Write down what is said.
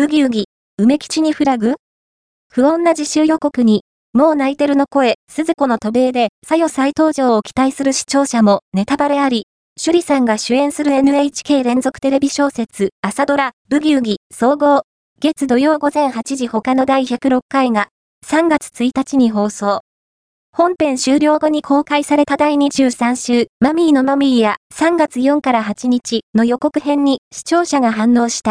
ブギウギ、梅吉にフラグ？不穏な自習予告に、もう泣いてるの声、鈴子の渡米で、さよ再登場を期待する視聴者も、ネタバレあり、趣里さんが主演する NHK 連続テレビ小説、朝ドラ、ブギウギ、総合、月土曜午前8時他の第106回が、3月1日に放送。本編終了後に公開された第23週、マミーのマミーや3月4から8日の予告編に視聴者が反応した。